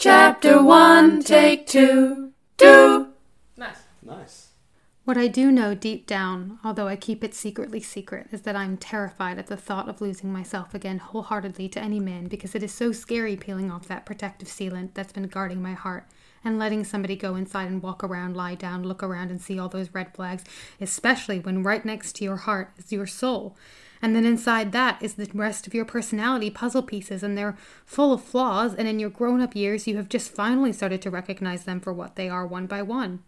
Chapter 1, Take 2, do. Nice. Nice. What I do know deep down, although I keep it secretly secret, is that I'm terrified at the thought of losing myself again wholeheartedly to any man because it is so scary peeling off that protective sealant that's been guarding my heart and letting somebody go inside and walk around, lie down, look around, and see all those red flags, especially when right next to your heart is your soul. And then inside that is the rest of your personality puzzle pieces, and they're full of flaws. And in your grown up years, you have just finally started to recognize them for what they are one by one.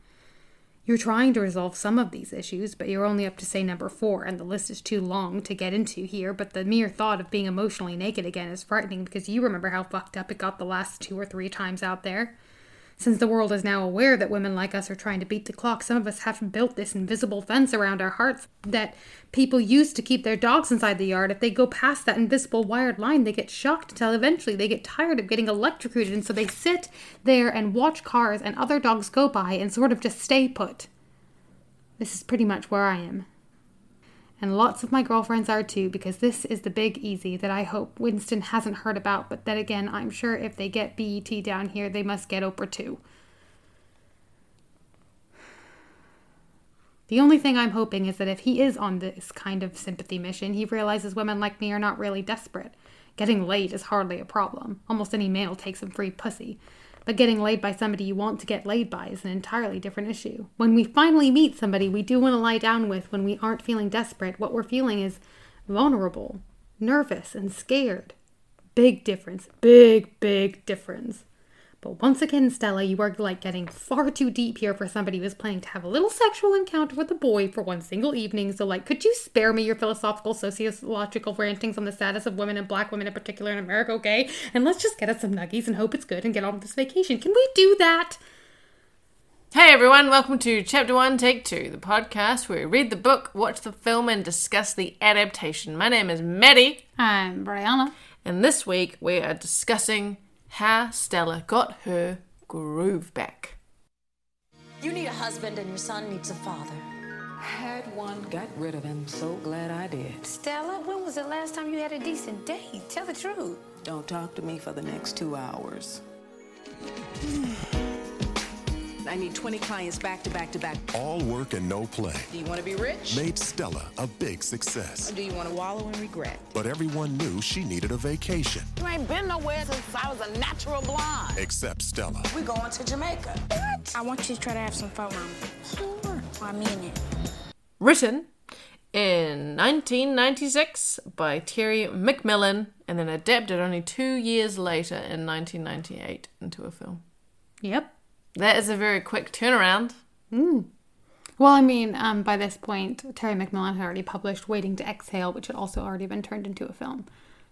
You're trying to resolve some of these issues, but you're only up to say number four, and the list is too long to get into here. But the mere thought of being emotionally naked again is frightening because you remember how fucked up it got the last two or three times out there. Since the world is now aware that women like us are trying to beat the clock, some of us have built this invisible fence around our hearts that people use to keep their dogs inside the yard. If they go past that invisible wired line, they get shocked until eventually they get tired of getting electrocuted, and so they sit there and watch cars and other dogs go by and sort of just stay put. This is pretty much where I am. And lots of my girlfriends are too, because this is the big easy that I hope Winston hasn't heard about. But then again, I'm sure if they get BET down here, they must get Oprah too. The only thing I'm hoping is that if he is on this kind of sympathy mission, he realizes women like me are not really desperate. Getting laid is hardly a problem. Almost any man will take some free pussy. But getting laid by somebody you want to get laid by is an entirely different issue. When we finally meet somebody we do want to lie down with when we aren't feeling desperate, what we're feeling is vulnerable, nervous, and scared. Big difference. Big, big difference. But once again, Stella, you are like getting far too deep here for somebody who is planning to have a little sexual encounter with a boy for one single evening. So, like, could you spare me your philosophical, sociological rantings on the status of women and black women in particular in America, okay? And let's just get us some nuggies and hope it's good and get on with this vacation. Can we do that? Hey everyone, welcome to Chapter 1, Take 2, the podcast where we read the book, watch the film, and discuss the adaptation. My name is Maddie, I'm Brianna. and this week we are discussing how Stella got her groove back. You need a husband and your son needs a father. Had one, got rid of him. So glad I did. Stella, when was the last time you had a decent date? Tell the truth. Don't talk to me for the next two hours. I need 20 clients back to back to back. All work and no play Do you want to be rich? made Stella a big success. Or do you want to wallow in regret? But everyone knew she needed a vacation, You ain't been nowhere since I was a natural blonde. except Stella. We're going to Jamaica. What? I want you to try to have some fun, Mom. Sure. Oh, I mean it. Written in 1996 by Terry McMillan and then adapted only two years later in 1998 into a film. Yep. That is a very quick turnaround. Well, I mean, um, by this point, Terry McMillan had already published Waiting to Exhale, which had also already been turned into a film.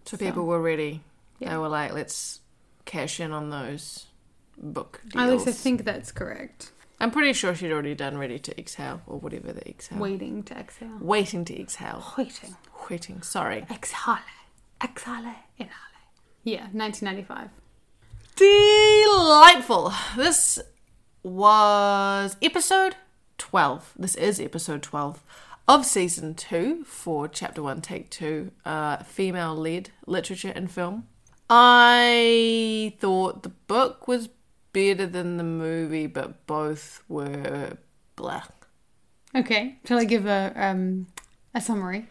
So people were ready. They Yeah. were like, let's cash in on those book deals. At least I think that's correct. I'm pretty sure she'd already done Ready to Exhale or whatever the exhale. Waiting to Exhale. Waiting to exhale. Waiting. Waiting. Sorry. Exhale. Exhale. Inhale. Yeah, 1995. Delightful. This was episode 12. This is episode 12 of season 2 for chapter 1, take 2, uh, female led literature and film. I thought the book was better than the movie, but both were blah. Okay, shall I give a um a summary?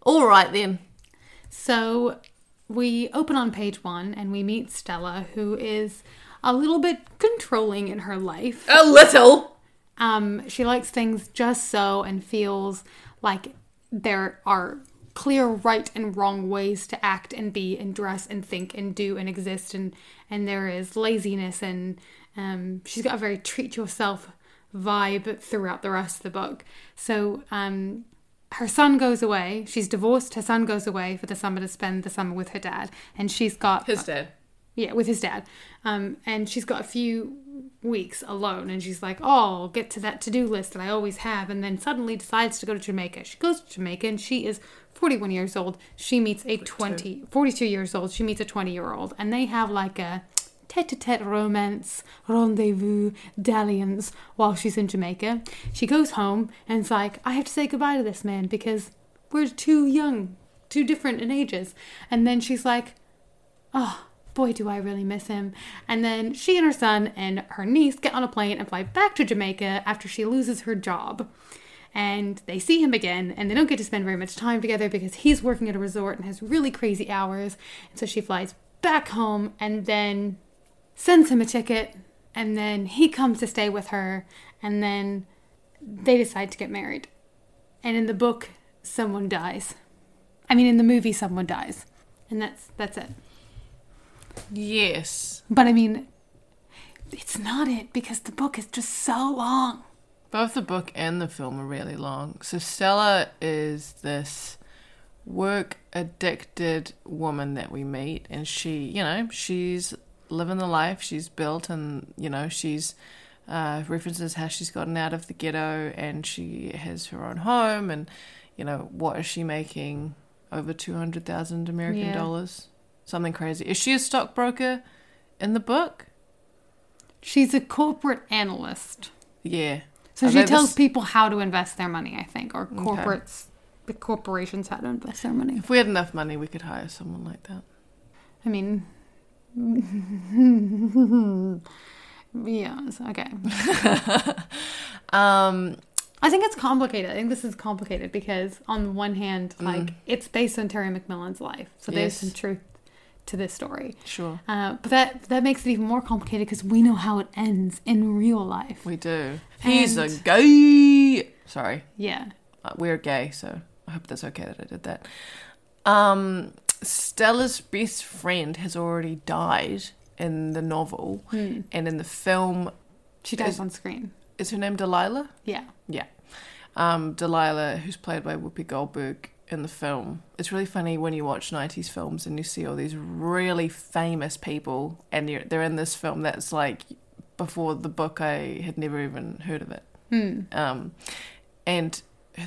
All right then. So we open on page one and we meet Stella, who is a little bit controlling in her life. A little. Um, she likes things just so and feels like there are clear right and wrong ways to act and be and dress and think and do and exist and and there is laziness and um, she's got a very treat yourself vibe throughout the rest of the book. So um, her son goes away. She's divorced. Her son goes away for the summer to spend the summer with her dad, and she's got His dad. yeah, with his dad. Um, and she's got a few weeks alone, and she's like, "Oh, I'll get to that to-do list that I always have." And then suddenly decides to go to Jamaica. She goes to Jamaica, and she is 41 years old. She meets a 20, 42 years old. She meets a 20-year-old, and they have like a tete-a-tete romance, rendezvous, dalliance while she's in Jamaica. She goes home and it's like, I have to say goodbye to this man because we're too young, too different in ages. And then she's like, oh, boy, do I really miss him. And then she and her son and her niece get on a plane and fly back to Jamaica after she loses her job. And they see him again, and they don't get to spend very much time together because he's working at a resort and has really crazy hours. And so she flies back home and then sends him a ticket, and then he comes to stay with her, and then they decide to get married. And in the book, someone dies. I mean, in the movie, someone dies, and that's that's it. Yes. But I mean, it's not it because the book is just so long. Both the book and the film are really long. So Stella is this work addicted woman that we meet and she, you know, she's living the life she's built and, you know, she's uh, references how she's gotten out of the ghetto and she has her own home and, you know, what is she making? Over 200,000 American Yeah. dollars? Something crazy. Is she a stockbroker in the book? She's a corporate analyst. Yeah. So she tells people how to invest their money, I think, or corporates, the corporations how to invest their money. If we had enough money, we could hire someone like that. I mean, yes, okay. Um, I think it's complicated. I think this is complicated because, on the one hand, like it's based on Terry McMillan's life, so there's Yes. some truth to this story. sure. Uh, but that that makes it even more complicated because we know how it ends in real life. We do. He's a gay. Sorry, yeah, uh, we're gay, so I hope that's okay that I did that. Um, Stella's best friend has already died in the novel, and in the film, she dies Is- on screen. is her name Delilah? Yeah, Yeah. Um, Delilah, who's played by Whoopi Goldberg in the film. It's really funny when you watch 90s films and you see all these really famous people and they're in this film that's like before the book I had never even heard of it. Um, and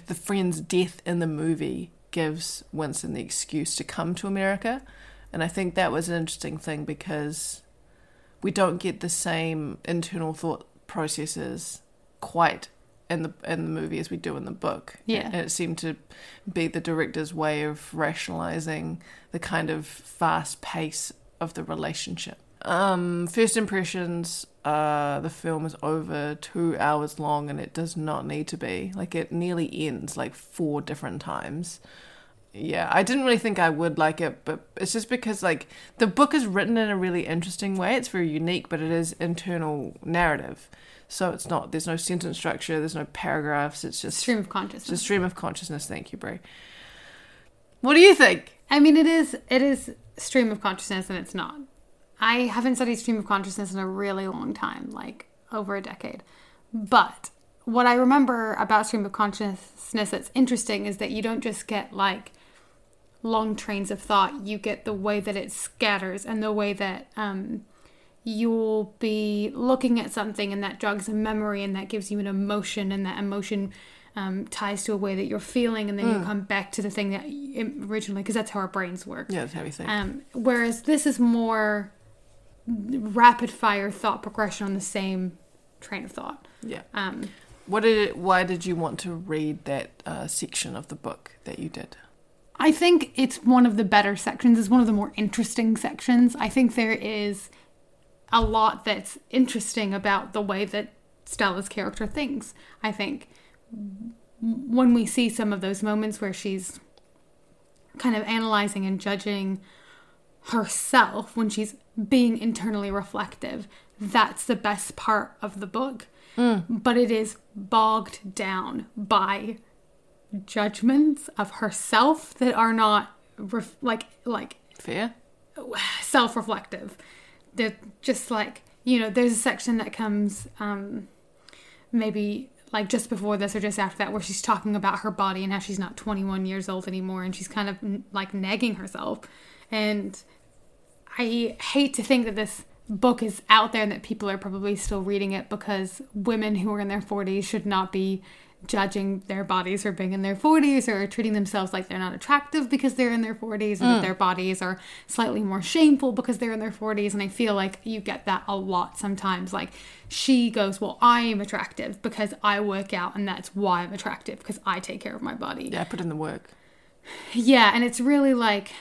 the friend's death in the movie gives Winston the excuse to come to America. And I think that was an interesting thing because we don't get the same internal thought processes quite in the in the movie as we do in the book. Yeah. and it seemed to be the director's way of rationalizing the kind of fast pace of the relationship. Um, first impressions. Uh, the film is over two hours long, and it does not need to be. Like it nearly ends like four different times yeah i didn't really think i would like it but it's just because like the book is written in a really interesting way it's very unique but it is internal narrative so it's not there's no sentence structure there's no paragraphs it's just stream of consciousness. it's a stream of consciousness thank you brie what do you think I mean, it is it is stream of consciousness, and it's not. I haven't studied stream of consciousness in a really long time, like over a decade. But what I remember about stream of consciousness that's interesting is that you don't just get like long trains of thought. You get the way that it scatters and the way that um, you'll be looking at something and that jogs a memory and that gives you an emotion and that emotion um, ties to a way that you're feeling and then you come back to the thing that originally because that's how our brains work yeah that's how we think um, whereas this is more rapid fire thought progression on the same train of thought yeah um, what did it why did you want to read that uh, section of the book that you did I think it's one of the better sections. It's one of the more interesting sections. I think there is a lot that's interesting about the way that Stella's character thinks. I think when we see some of those moments where she's kind of analyzing and judging herself, when she's being internally reflective, that's the best part of the book. But it is bogged down by judgments of herself that are not ref- like like fair self-reflective. They're just like you know there's a section that comes um maybe like just before this or just after that where she's talking about her body and how she's not 21 years old anymore and she's kind of n- like nagging herself. And i hate to think that this book is out there and that people are probably still reading it because women who are in their 40s should not be judging their bodies for being in their 40s or treating themselves like they're not attractive because they're in their 40s and that mm. their bodies are slightly more shameful because they're in their 40s and I feel like you get that a lot sometimes like she goes well I am attractive because I work out and that's why I'm attractive because I take care of my body. Yeah i put in the work. Yeah, and it's really like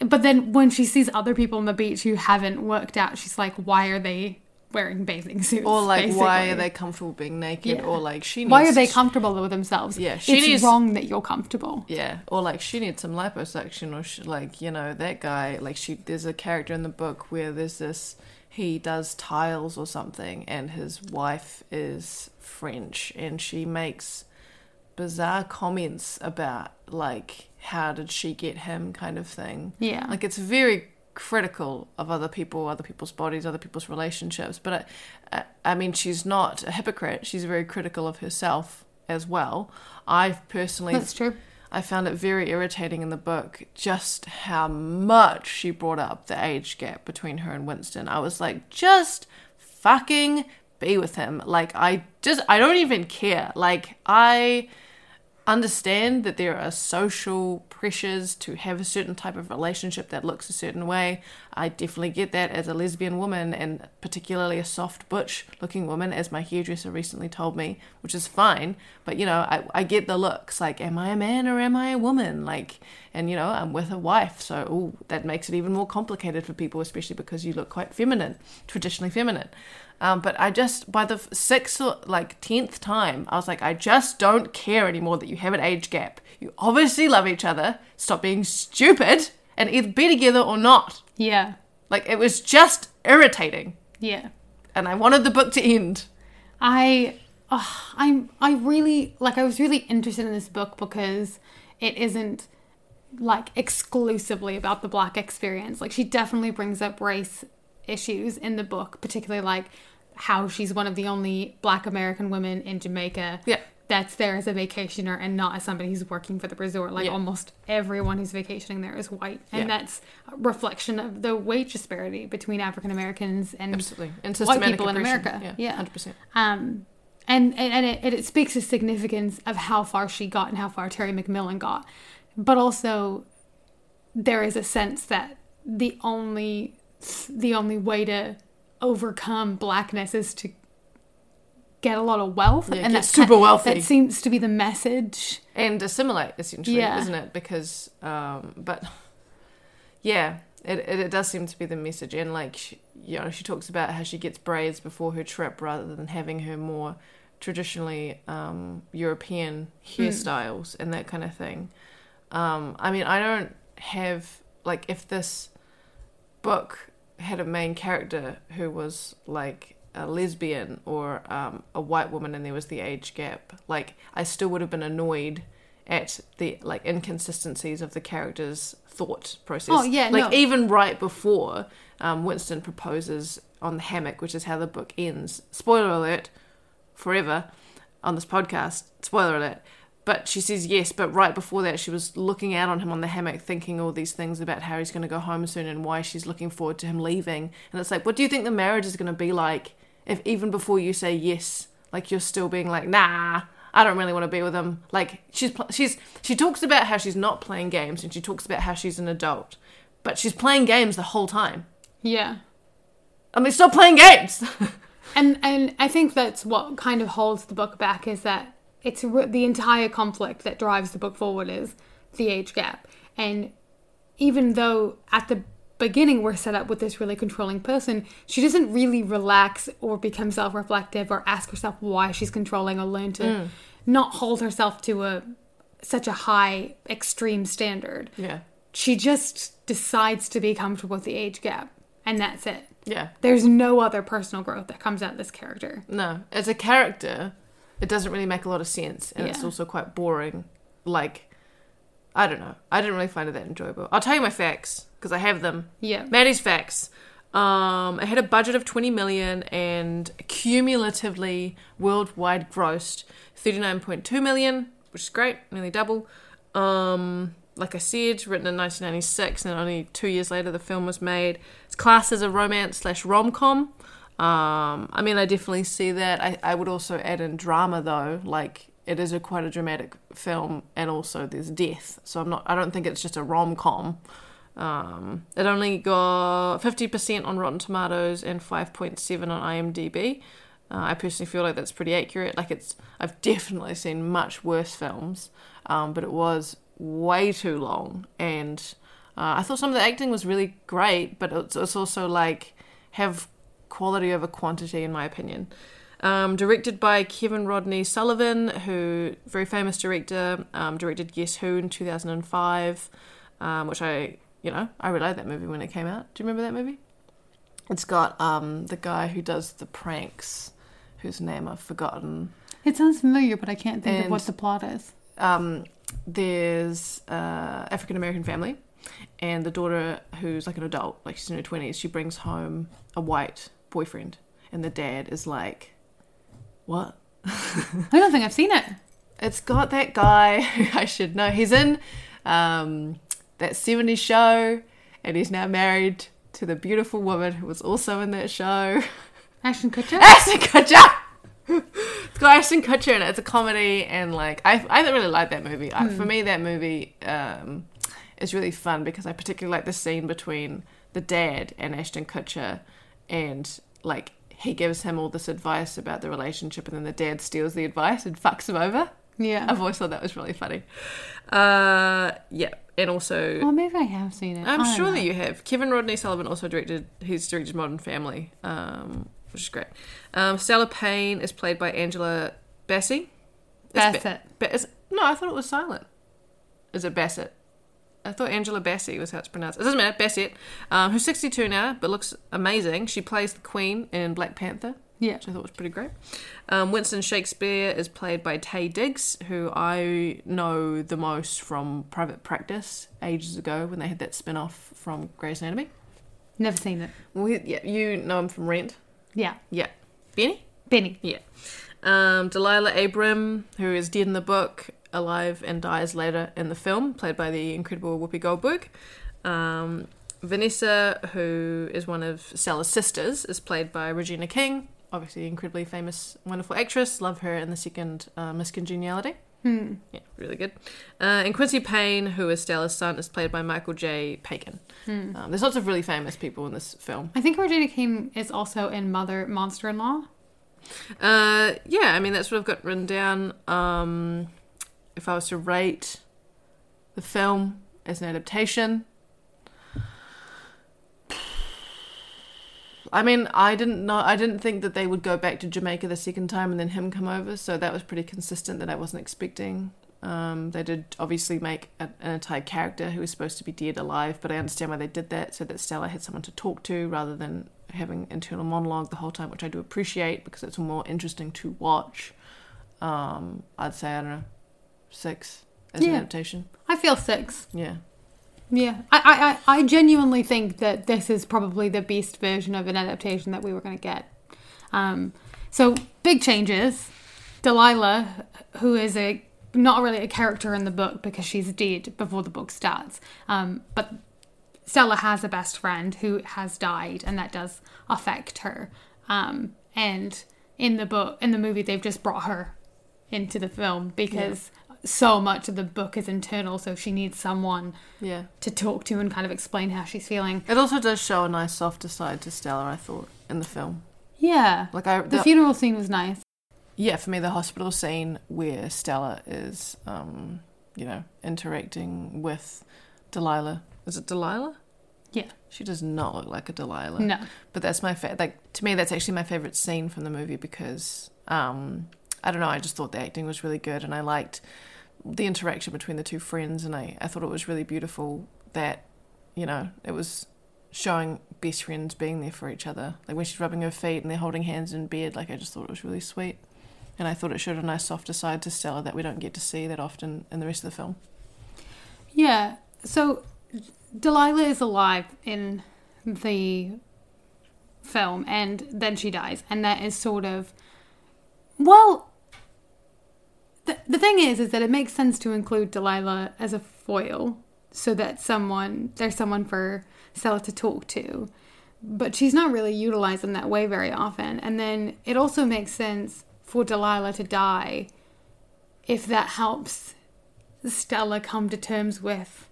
but then when she sees other people on the beach who haven't worked out, she's like, why are they wearing bathing suits? Or like, why are they comfortable being naked? Yeah. Or like, she needs Why are they comfortable with themselves? Yeah, she it's needs- wrong that you're comfortable. Yeah, or like she needs some liposuction, or she, like you know that guy. Like she, there's a character in the book where there's this. He does tiles or something, and his wife is French, and she makes bizarre comments about like how did she get him kind of thing. Yeah. like it's very critical of other people, other people's bodies, other people's relationships. But I, I mean, she's not a hypocrite. She's very critical of herself as well. I personally That's true. I found it very irritating in the book just how much she brought up the age gap between her and Winston. I was like, just fucking be with him. Like, I just, I don't even care. Like, I understand that there are social pressures to have a certain type of relationship that looks a certain way. I definitely get that as a lesbian woman and particularly a soft butch looking woman, as my hairdresser recently told me, which is fine. But you know, I, I get the looks like, am I a man or am I a woman? Like, and you know, I'm with a wife, so ooh, that makes it even more complicated for people, especially because you look quite feminine, traditionally feminine. Um, but I just, by the sixth or like tenth time, I was like, I just don't care anymore that you have an age gap. You obviously love each other. Stop being stupid and either be together or not. Yeah. Like, it was just irritating. Yeah. And I wanted the book to end. I ugh, I'm I really like I was really interested in this book because it isn't like exclusively about the black experience. Like she definitely brings up race issues in the book, particularly like how she's one of the only black American women in Jamaica. Yeah. That's there as a vacationer and not as somebody who's working for the resort. Like Yeah. almost everyone who's vacationing there is white. And Yeah. that's a reflection of the wage disparity between African Americans and Absolutely. And white people in. America. Yeah, Yeah. 100%. Um, and and, and it, it speaks to significance of how far she got and how far Terry McMillan got, but also there is a sense that the only the only way to overcome blackness is to get a lot of wealth Yeah, and that's super ki- wealthy. That seems to be the message. and assimilate essentially Yeah. isn't it because um but yeah it, it, it does seem to be the message and like she, you know she talks about how she gets braids before her trip rather than having her more traditionally um european hairstyles and that kind of thing um i mean i don't have like if this book had a main character who was like a lesbian or um, a white woman and there was the age gap like i still would have been annoyed at the like inconsistencies of the character's thought process Oh, yeah, like no. even right before um, winston proposes on the hammock which is how the book ends spoiler alert forever on this podcast. Spoiler alert. But she says yes, but right before that, she was looking out on him on the hammock, thinking all these things about how he's going to go home soon and why she's looking forward to him leaving. And it's like, what do you think the marriage is going to be like if even before you say yes, like you're still being like, nah, I don't really want to be with him. Like she's she's she talks about how she's not playing games and she talks about how she's an adult, but she's playing games the whole time. Yeah. I mean, stop playing games. and and I think that's what kind of holds the book back is that it's re- the entire conflict that drives the book forward is the age gap, and even though at the beginning we're set up with this really controlling person, she doesn't really relax or become self-reflective or ask herself why she's controlling or learn to mm. not hold herself to a such a high extreme standard. yeah, She just decides to be comfortable with the age gap, and that's it. yeah. There's no other personal growth that comes out of this character. No, as a character, it doesn't really make a lot of sense, and it's also quite boring. Like, I don't know. I didn't really find it that enjoyable. I'll tell you my facts because I have them. Yeah. Maddie's facts. Um, it had a budget of 20 million and cumulatively worldwide grossed 39.2 million, which is great, nearly double. Um, like I said, written in 1996, and only two years later the film was made. It's classed as a romance slash rom com. Um, I mean, I definitely see that. I, I would also add in drama though, like it is a quite a dramatic film, and also there's death. So I'm not. I don't think it's just a rom com. Um, it only got 50% on Rotten Tomatoes and 5.7 on IMDb. Uh, I personally feel like that's pretty accurate. Like it's, I've definitely seen much worse films, um, but it was way too long, and Uh, I thought some of the acting was really great, but it's, it's also like have quality over quantity, in my opinion. Um, directed by Kevin Rodney Sullivan, who very famous director, um, directed Guess Who in two thousand and five, um, which I you know I really liked that movie when it came out. Do you remember that movie? It's got um, the guy who does the pranks, whose name I've forgotten. It sounds familiar, but I can't think of what the plot is. um, there's uh, African American family, and the daughter who's like an adult, like she's in her twenties, she brings home a white boyfriend, and the dad is like, "What?" I don't think I've seen it. It's got that guy who I should know. He's in um, that '70s show, and he's now married to the beautiful woman who was also in that show. Ashton Kutcher. Ashton Kutcher. it's got Ashton Kutcher in it. It's a comedy, and like I, I really like that movie. I, for me, that movie um, is really fun because I particularly like the scene between the dad and Ashton Kutcher, and like he gives him all this advice about the relationship, and then the dad steals the advice and fucks him over. Yeah. I've always thought that was really funny. Uh, yeah, and also Well, maybe I have seen it. I'm sure know. that you have. Kevin Rodney Sullivan also directed. He's directed Modern Family, um, which is great. Um, Stella Payne is played by Angela Bassett. It's Ba- Bassett. Ba- is- no, I thought it was silent. Is it Bassett? I thought Angela Bassett was how it's pronounced. It doesn't matter. Bassett, um, who's 62 now, but looks amazing. She plays the Queen in Black Panther Yeah. which I thought was pretty great. Um, Winston Shakespeare is played by Taye Diggs, who I know the most from Private Practice ages ago when they had that spin off from Grey's Anatomy. Never seen it. Well, yeah, you know him from Rent. Yeah. Yeah. Benny? Benny. Yeah. Um, Delilah Abram, who is dead in the book, alive and dies later in the film, played by the incredible Whoopi Goldberg. Um, Vanessa, who is one of Stella's sisters, is played by Regina King, obviously incredibly famous, wonderful actress. Love her in the second uh, Miss Congeniality. Hmm. Yeah, really good. Uh, and Quincy Payne, who is Stella's son, is played by Michael J. Pagan. Hmm. Um, there's lots of really famous people in this film. I think Regina King is also in Mother Monster in Law. Uh, yeah, I mean that's what I've got written down. Um, if I was to rate the film as an adaptation, I mean, I didn't know, I didn't think that they would go back to Jamaica the second time and then him come over, so that was pretty consistent. That I wasn't expecting. Um, they did obviously make a, an entire character who was supposed to be dead alive, but I understand why they did that so that Stella had someone to talk to rather than having internal monologue the whole time, which I do appreciate because it's more interesting to watch. Um, I'd say I don't know six as an adaptation. I feel six. Yeah, Yeah, I, I, I I genuinely think that this is probably the best version of an adaptation that we were going to get. Um, so big changes. Delilah, who is a not really a character in the book because she's dead before the book starts, um, but Stella has a best friend who has died, and that does affect her. Um, and in the book, in the movie, they've just brought her into the film because so much of the book is internal, so she needs someone yeah. to talk to and kind of explain how she's feeling. It also does show a nice softer side to Stella. I thought in the film, Yeah. like I The funeral scene was nice. yeah, for me, the hospital scene where Stella is, um, you know, interacting with Delilah. Is it Delilah? Yeah. She does not look like a Delilah. No. But that's my favorite. like to me that's actually my favorite scene from the movie because um I don't know, I just thought the acting was really good and I liked the interaction between the two friends and I, I thought it was really beautiful that, you know, it was showing best friends being there for each other. Like when she's rubbing her feet and they're holding hands in bed, like I just thought it was really sweet. And I thought it showed a nice softer side to Stella that we don't get to see that often in the rest of the film. Yeah. So Delilah is alive in the film and then she dies and that is sort of well the, the thing is is that it makes sense to include Delilah as a foil so that someone there's someone for Stella to talk to. But she's not really utilized in that way very often. And then it also makes sense for Delilah to die if that helps Stella come to terms with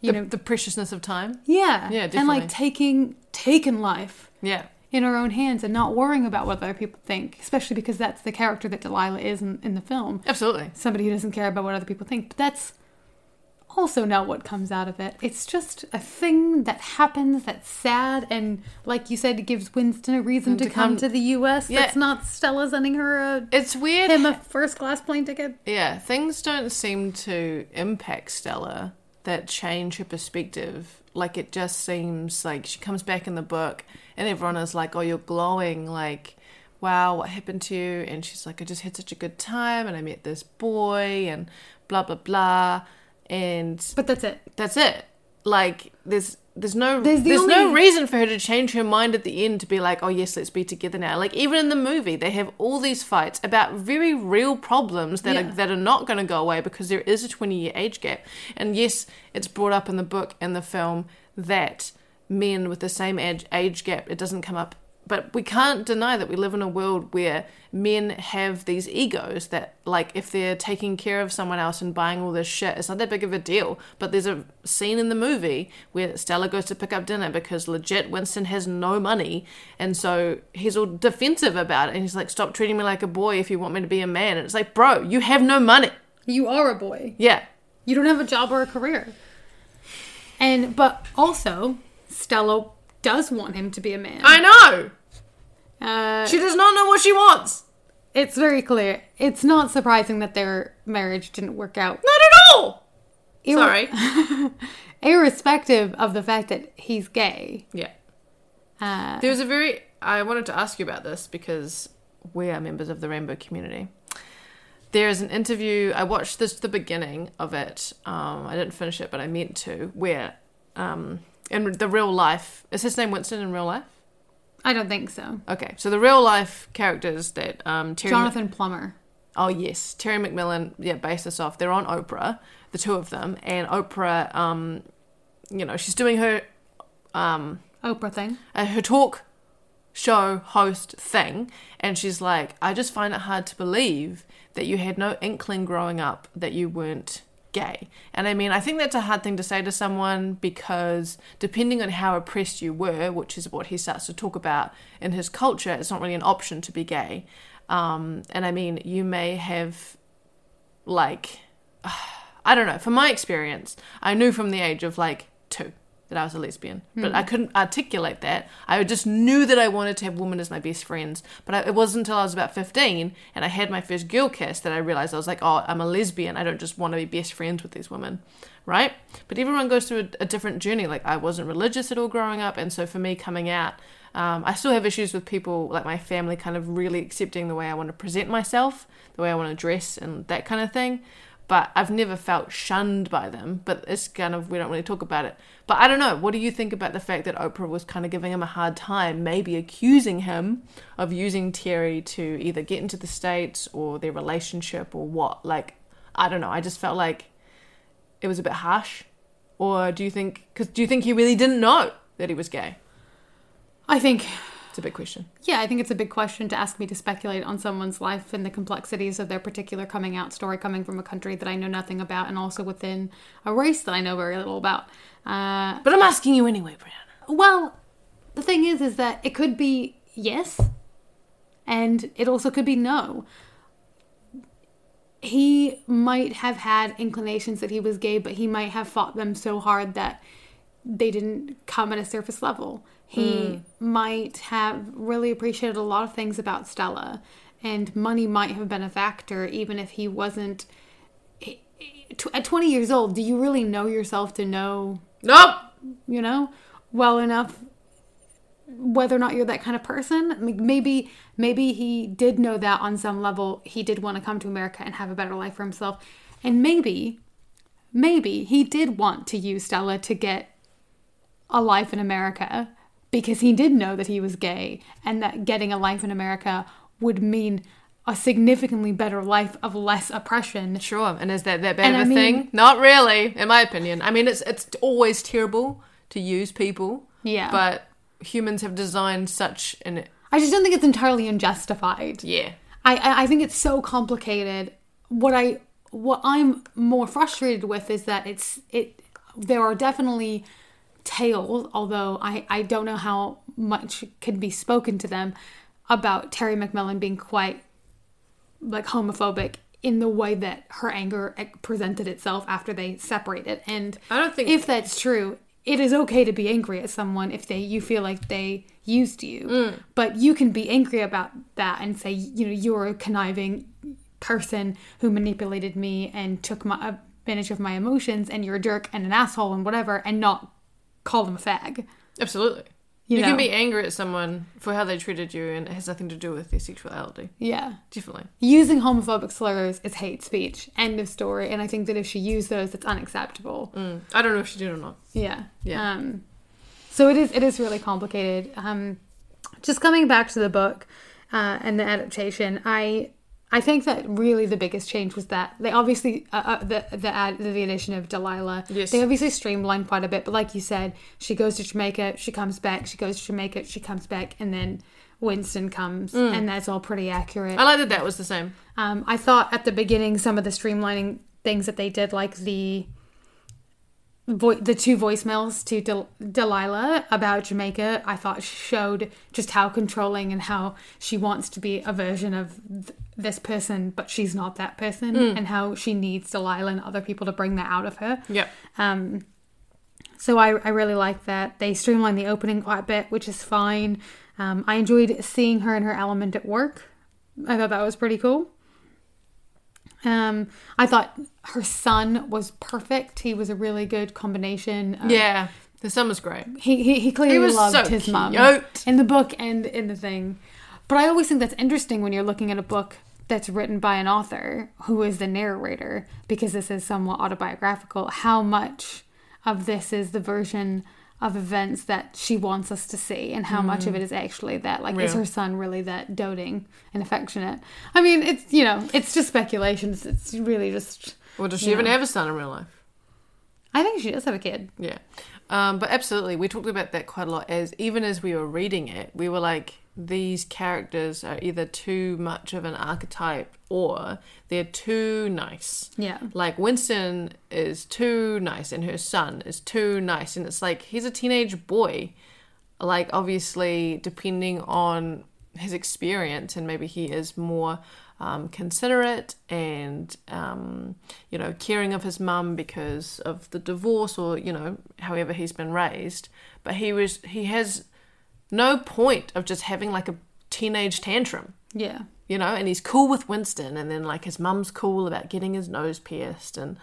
you the, know the preciousness of time. yeah. Yeah, and like taking taking life. Yeah. In our own hands and not worrying about what other people think especially because that's the character that Delilah is in, in the film Absolutely. somebody who doesn't care about what other people think but that's also not what comes out of it. It's just a thing that happens that's sad and like you said it gives Winston a reason to, to come, come- to the US. Yeah. That's not Stella sending her a It's weird. him a first class plane ticket. Yeah, things don't seem to impact Stella that change her perspective. Like it just seems like she comes back in the book and everyone is like, "Oh, you're glowing." Like, "Wow, what happened to you?" And she's like, "I just had such a good time and I met this boy and blah blah blah." And But that's it. that's it. Like there's there's no There's there's, the no reason for her to change her mind at the end to be like, oh yes, let's be together now. Like even in the movie, they have all these fights about very real problems that Yeah. are that are not going to go away because there is a 20 year age gap. And yes, it's brought up in the book and the film that men with the same age age gap it doesn't come up. But we can't deny that we live in a world where men have these egos that, like, if they're taking care of someone else and buying all this shit, it's not that big of a deal. But there's a scene in the movie where Stella goes to pick up dinner because legit Winston has no money. And so he's all defensive about it. And he's like, stop treating me like a boy if you want me to be a man. And it's like, bro, you have no money. You are a boy. Yeah. You don't have a job or a career. And but also Stella does want him to be a man. I know. Uh, She does not know what she wants. it's very clear. It's not surprising that their marriage didn't work out. Not at all. Ir- Sorry. irrespective of the fact that he's gay. Yeah. Uh, There was a very. I wanted to ask you about this because we are members of the rainbow community. There is an interview. I watched this the beginning of it. Um, I didn't finish it, but I meant to. Where, um, in the real life, is his name Winston in real life? I don't think so. Okay, so the real life characters that um, Terry. Jonathan Plummer. Oh yes, Terry McMillan. Yeah, based this off. They're on Oprah, the two of them, and Oprah. Um, you know, she's doing her um, Oprah thing. uh, her talk show host thing and she's like i just find it hard to believe that you had no inkling growing up that you weren't gay. And i mean i think that's a hard thing to say to someone because depending on how oppressed you were which is what he starts to talk about in his culture it's not really an option to be gay. Um, and i mean you may have like I don't know. From my experience, I knew from the age of like two that I was a lesbian, but I couldn't articulate that. I just knew that I wanted to have women as my best friends. But I, it wasn't until I was about 15 and I had my first girl kiss that I realized I was like, oh, I'm a lesbian. I don't just want to be best friends with these women, right? But everyone goes through a, a different journey. Like, I wasn't religious at all growing up. And so for me, coming out, um, I still have issues with people, like my family, kind of really accepting the way I want to present myself, the way I want to dress, and that kind of thing but I've never felt shunned by them. But it's kind of, we don't really talk about it. But I don't know. What do you think about the fact that Oprah was kind of giving him a hard time, maybe accusing him of using Terry to either get into the States or their relationship or what? Like, I don't know. I just felt like it was a bit harsh. Or do you think, because do you think he really didn't know that he was gay? I think, It's a big question. yeah, I think it's a big question to ask me to speculate on someone's life and the complexities of their particular coming out story coming from a country that I know nothing about and also within a race that I know very little about. Uh, But I'm asking you anyway, Brianna. Well, the thing is, is that it could be yes, and it also could be no. He might have had inclinations that he was gay, but he might have fought them so hard that they didn't come at a surface level. He hmm. might have really appreciated a lot of things about Stella, and money might have been a factor, even if he wasn't. At 20 years old, do you really know yourself to know Nope. you know, well enough whether or not you're that kind of person. Maybe maybe he did know that on some level he did want to come to America and have a better life for himself. And maybe maybe he did want to use Stella to get a life in America because he did know that he was gay and that getting a life in America would mean a significantly better life of less oppression Sure. And is that that bad And of a I mean- thing? Not really, in my opinion. I mean, it's it's always terrible to use people. Yeah. But humans have designed such an I just don't think it's entirely unjustified. yeah. I, I I think it's so complicated. What I what I'm more frustrated with is that it's it there are definitely tales, although I, I don't know how much can be spoken to them about Terry McMillan being quite like homophobic in the way that her anger eh, presented itself after they separated. And I don't think- if that's true, it is okay to be angry at someone if they you feel like they used you. Mm. But you can be angry about that and say, you know, you're a conniving person who manipulated me and took my advantage of my emotions and you're a jerk and an asshole and whatever and not call them a fag. Absolutely. You You, know. can be angry at someone for how they treated you, and it has nothing to do with their sexuality. Yeah. Definitely. Using homophobic slurs is hate speech. End of story. And I think that if she used those, it's unacceptable. I don't know if she did or not. Yeah. Yeah. Um, so it is it is really complicated. Um, just coming back to the book uh, and the adaptation, I I think that really the biggest change was that they obviously uh, uh, the the ad, the addition of Delilah. Yes. They obviously streamlined quite a bit, but like you said, she goes to Jamaica, she comes back, she goes to Jamaica, she comes back, and then Winston comes, and that's all pretty accurate. I like that that was the same. Um, I thought at the beginning some of the streamlining things that they did, like the vo- the two voicemails to Del- Delilah about Jamaica, I thought showed just how controlling and how she wants to be a version of th- this person, but she's not that person, and how she needs Delilah and other people to bring that out of her. Yeah. Um, so I, I really like that. They streamlined the opening quite a bit, which is fine. Um, I enjoyed seeing her in her element at work. I thought that was pretty cool. Um, I thought her son was perfect. He was a really good combination. Of, Yeah. The son was great. he he, he clearly He was loved so his cute. in the book and in the thing. But I always think that's interesting when you're looking at a book that's written by an author who is the narrator, because this is somewhat autobiographical. How much of this is the version of events that she wants us to see, and how much of it is actually that? Like, is Mm. Her son really that doting and affectionate? I mean, it's you know, it's just speculations. It's really just. well does she even know. have a son in real life? I think she does have a kid. Yeah. Um, but absolutely, we talked about that quite a lot. As even as we were reading it, we were like, these characters are either too much of an archetype or they're too nice. Yeah. Like Winston is too nice, and her son is too nice, and it's like he's a teenage boy. Like obviously, depending on his experience, and maybe he is more um, considerate and um, you know caring of his mum because of the divorce, or you know however he's been raised. But he was he has no point of just having like a teenage tantrum Yeah. you know, and he's cool with Winston, and then like his mum's cool about getting his nose pierced, and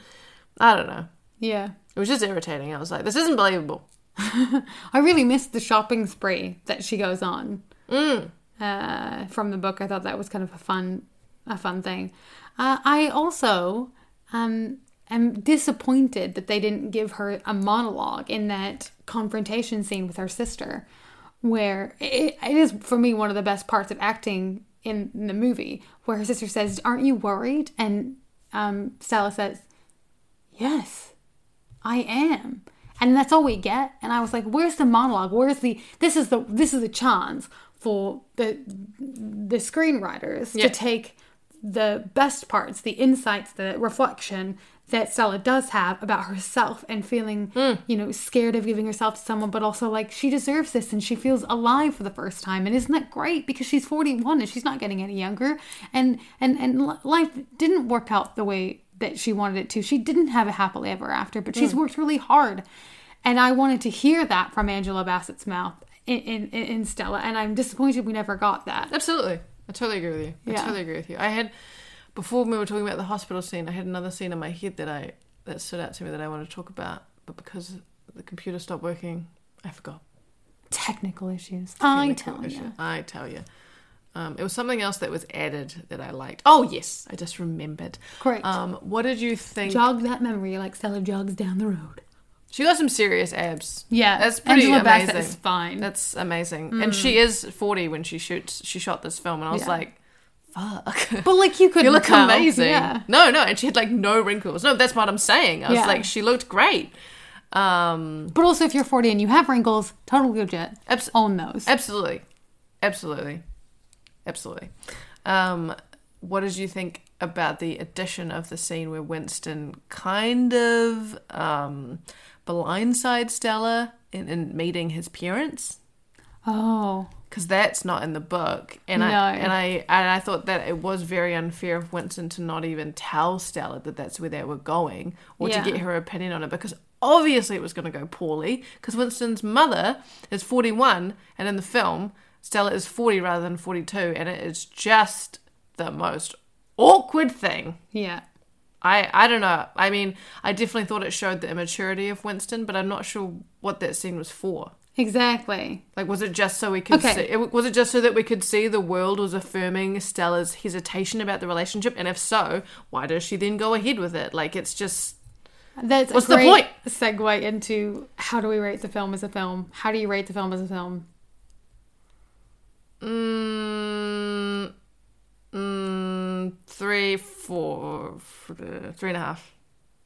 I don't know. Yeah. It was just irritating. I was like, this isn't believable. I really missed the shopping spree that she goes on uh, from the book. I thought that was kind of a fun, a fun thing. Uh, I also um, am disappointed that they didn't give her a monologue in that confrontation scene with her sister, where it, it is for me one of the best parts of acting in, the movie, where her sister says, "Aren't you worried?" and um, Stella says, "Yes." I am. And that's all we get. And I was like, where's the monologue? Where's the this is the this is the chance for the the screenwriters Yeah. to take the best parts, the insights, the reflection that Stella does have about herself and feeling, hmm. you know, scared of giving herself to someone, but also like she deserves this and she feels alive for the first time. And isn't that great? Because she's 41 and she's not getting any younger. And and and life didn't work out the way that she wanted it to. She didn't have a happily ever after, but she's hmm. worked really hard. And I wanted to hear that from Angela Bassett's mouth in, in, in Stella. And I'm disappointed we never got that. Absolutely. I totally agree with you. I Yeah. totally agree with you. I had before we were talking about the hospital scene, I had another scene in my head that I that stood out to me that I wanted to talk about, but because the computer stopped working, I forgot. Technical issues. I Technical tell issue. you. I tell you. Um, it was something else that was added that I liked. Oh yes, I just remembered. Great. Um, what did you think? Jog that memory like Stella jogs down the road. She got some serious abs. Yeah, that's pretty Angela amazing. Bassett is fine. That's amazing, and she is forty when she shoots. She shot this film, and I was Yeah. like, "Fuck." But like you could you look tell. amazing. Yeah. No, no, and she had like no wrinkles. No, that's what I'm saying. I was like, she looked great. Um, But also if you're 40 and you have wrinkles, totally legit. Abs- Own those. absolutely, absolutely, absolutely. Um, what did you think about the addition of the scene where Winston kind of um, blindsides Stella in, in meeting his parents? oh. because that's not in the book. And No. I and I and I thought that it was very unfair of Winston to not even tell Stella that that's where they were going or Yeah. to get her opinion on it because obviously it was going to go poorly because Winston's mother is 41 and in the film Stella is 40 rather than 42 and it is just the most awkward thing. Yeah. I, I don't know. I mean, I definitely thought it showed the immaturity of Winston, but I'm not sure what that scene was for. Exactly. Like, was it just so we could Okay. see? It, was it just so that we could see the world was affirming Stella's hesitation about the relationship? And if so, why does she then go ahead with it? Like, it's just That's What's a the point? segue into how do we rate the film as a film? How do you rate the film as a film? mm, mm, three, four, three and a half.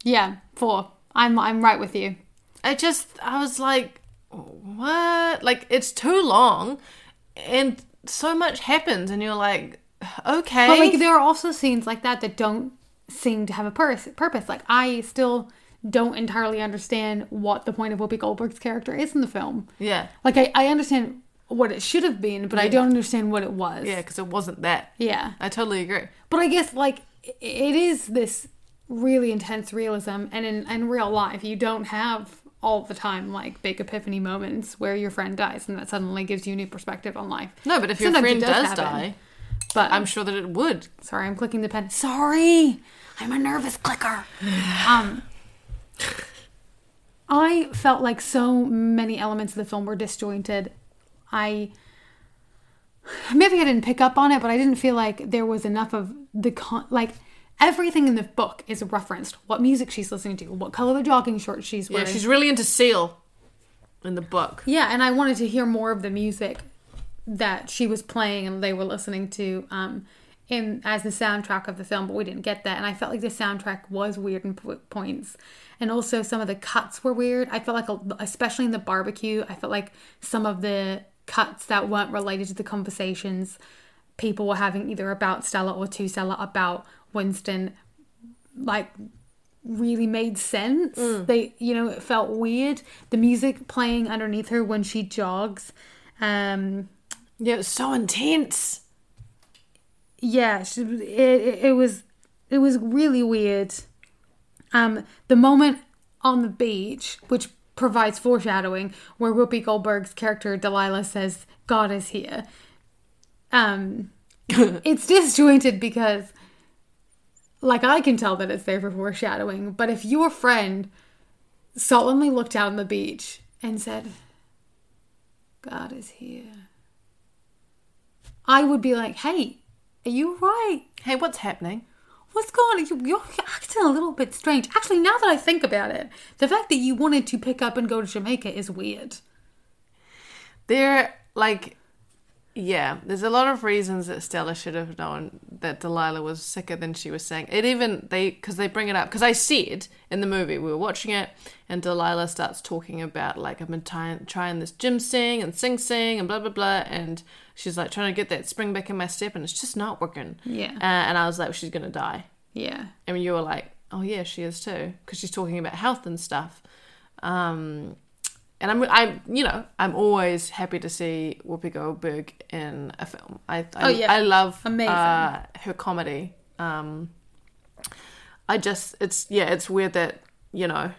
Yeah, four. I'm I'm right with you. I just, I was like, what? Like, it's too long, and so much happens, and you're like, okay. But like there are also scenes like that that don't seem to have a purpose. Purpose. Like I still don't entirely understand what the point of Whoopi Goldberg's character is in the film. yeah, Like I, I understand what it should have been, but I don't understand what it was. yeah, because it wasn't that. Yeah. I totally agree. But I guess like it is this really intense realism, and in, in real life, you don't have all the time like big epiphany moments where your friend dies, and that suddenly gives you a new perspective on life. No, but if your friend does, happen. die, But I'm sure that it would. sorry, I'm clicking the pen. Sorry, I'm a nervous clicker. um, I felt like so many elements of the film were disjointed. I maybe I didn't pick up on it, but I didn't feel like there was enough of the con- like everything in the book is referenced. What music she's listening to, what color the jogging shorts she's Yeah, wearing. she's really into Seal in the book. Yeah, and I wanted to hear more of the music that she was playing and they were listening to um in as the soundtrack of the film, but we didn't get that. And I felt like the soundtrack was weird in po- points, and also some of the cuts were weird. I felt like, a- especially in the barbecue, I felt like some of the cuts that weren't related to the conversations people were having either about Stella or to Stella about Winston, like really made sense. They, you know, it felt weird. The music playing underneath her when she jogs. Um, Yeah, it was so intense. yeah, she, it, it, it was it was really weird. Um, the moment on the beach, which provides foreshadowing, where Whoopi Goldberg's character Delilah says, "God is here." Um, it's disjointed because, like, I can tell that it's there for foreshadowing. But if your friend solemnly looked out on the beach and said, "God is here," I would be like, "Hey, are you right? Hey, what's happening? What's going on? You- You're acting a little bit strange." Actually, now that I think about it, the fact that you wanted to pick up and go to Jamaica is weird. There, like, yeah, there's a lot of reasons that Stella should have known that Delilah was sicker than she was saying. It even they because they bring it up because I said in the movie we were watching it and Delilah starts talking about like I've been trying trying this gym sing and sing sing and blah blah blah and she's like trying to get that spring back in my step and it's just not working. Yeah. uh, and I was like she's gonna die. Yeah. And you were like, oh yeah, she is too, because she's talking about health and stuff. Um, and I'm, I'm, you know, I'm always happy to see Whoopi Goldberg in a film. I, I, Oh, yeah. I love Amazing. Uh, her comedy. Um, I just, it's yeah, it's weird that you know,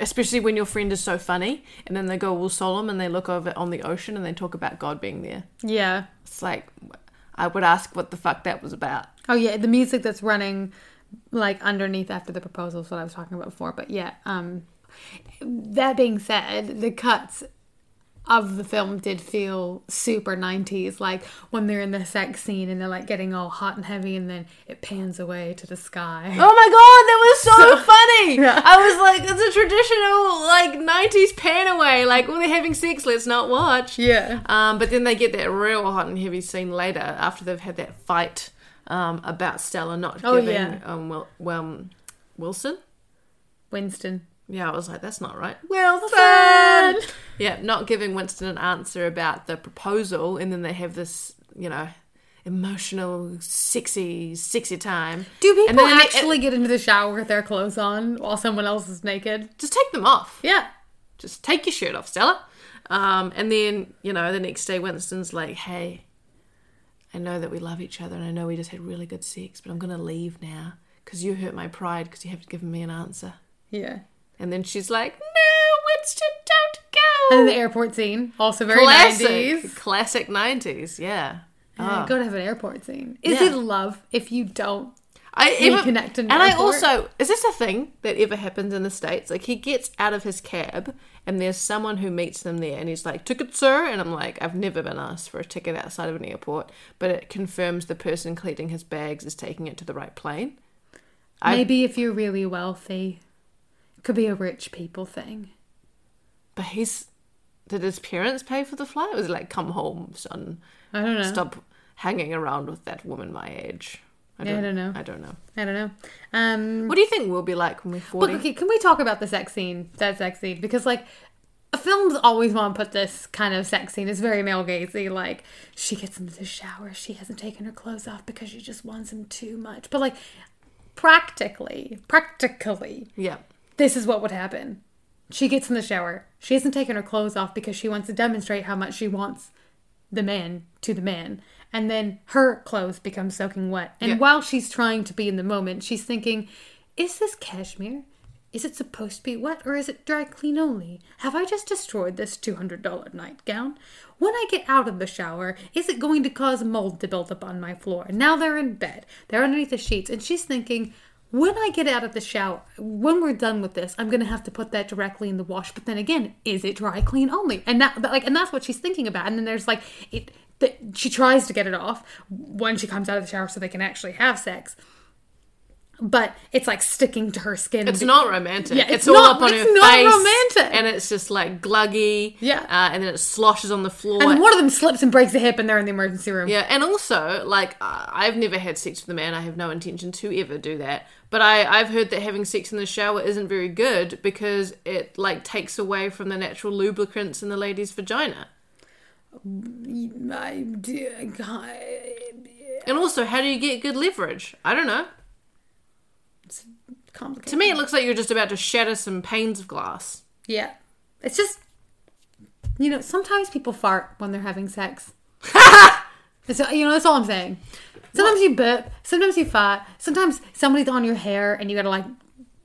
especially when your friend is so funny, and then they go all solemn and they look over on the ocean and they talk about God being there. Yeah. It's like, I would ask what the fuck that was about. Oh yeah, the music that's running like underneath after the proposal is what I was talking about before. But yeah, um that being said, the cuts of the film did feel super 90s like when they're in the sex scene and they're like getting all hot and heavy and then it pans away to the sky Oh my god, that was so, funny! Yeah. I was like, it's a traditional like '90s pan away, like, oh, they're having sex, let's not watch. Yeah. Um, but then they get that real hot and heavy scene later after they've had that fight um, about Stella not Oh, giving yeah. um, Wil- well, Wilson. winston Yeah, I was like, that's not right. wilson Yeah, not giving Winston an answer about the proposal, and then they have this, you know, emotional, sexy, sexy time. do And people then they- actually get into the shower with their clothes on while someone else is naked just take them off? yeah just take your shirt off, Stella. Um, and then, you know, the next day, Winston's like, hey, I know that we love each other and I know we just had really good sex, but I'm going to leave now because you hurt my pride because you haven't given me an answer. Yeah. And then she's like, no, Winston, don't go. And the airport scene, also very classic, 90s. classic 90s, yeah. Oh. Go to have an airport scene. Is Yeah. it love if you don't? I reconnect in and I also is this a thing that ever happens in the states? Like he gets out of his cab and there's someone who meets them there and he's like, "Ticket, sir," and I'm like, "I've never been asked for a ticket outside of an airport," but it confirms the person collecting his bags is taking it to the right plane. I- Maybe if you're really wealthy. Could be a rich people thing. But he's did his parents pay for the flight? Was it like, "Come home, son. I don't know. Stop hanging around with that woman my age." Yeah, I don't know. I don't know. I don't know. Um, What do you think we'll be like when we're forty? Okay, can we talk about the sex scene? That sex scene because like. Films always want to put this kind of sex scene. It's very male gazy. Like she gets into the shower, she hasn't taken her clothes off because she just wants him too much. But like, practically, practically, yeah. This is what would happen. She gets in the shower. She hasn't taken her clothes off because she wants to demonstrate how much she wants the man to the man. And then her clothes become soaking wet. And Yeah. while she's trying to be in the moment, she's thinking, is this cashmere? Is it supposed to be wet or is it dry clean only? Have I just destroyed this $200 nightgown? When I get out of the shower, is it going to cause mold to build up on my floor? Now they're in bed, they're underneath the sheets, and she's thinking, when I get out of the shower, when we're done with this, I'm gonna have to put that directly in the wash. But then again, is it dry clean only? And that, like, and that's what she's thinking about. And then there's like, it. That she tries to get it off when she comes out of the shower so they can actually have sex. But it's like sticking to her skin. It's not romantic. Yeah, it's, it's all not- up on her. it's her not face, romantic. and it's just like gluggy. Yeah. uh, and then it sloshes on the floor. And one of them slips and breaks a hip, and they're in the emergency room. yeah, and also like uh, I've never had sex with a man. I have no intention to ever do that. But I I've heard that having sex in the shower isn't very good because it like takes away from the natural lubricants in the lady's vagina. I, dear God. And also, how do you get good leverage? I don't know. Complicated. To me, it looks like you're just about to shatter some panes of glass. Yeah. It's just, you know, sometimes people fart when they're having sex. It's, you know, that's all I'm saying. Sometimes you burp, sometimes you fart, sometimes somebody's on your hair and you gotta like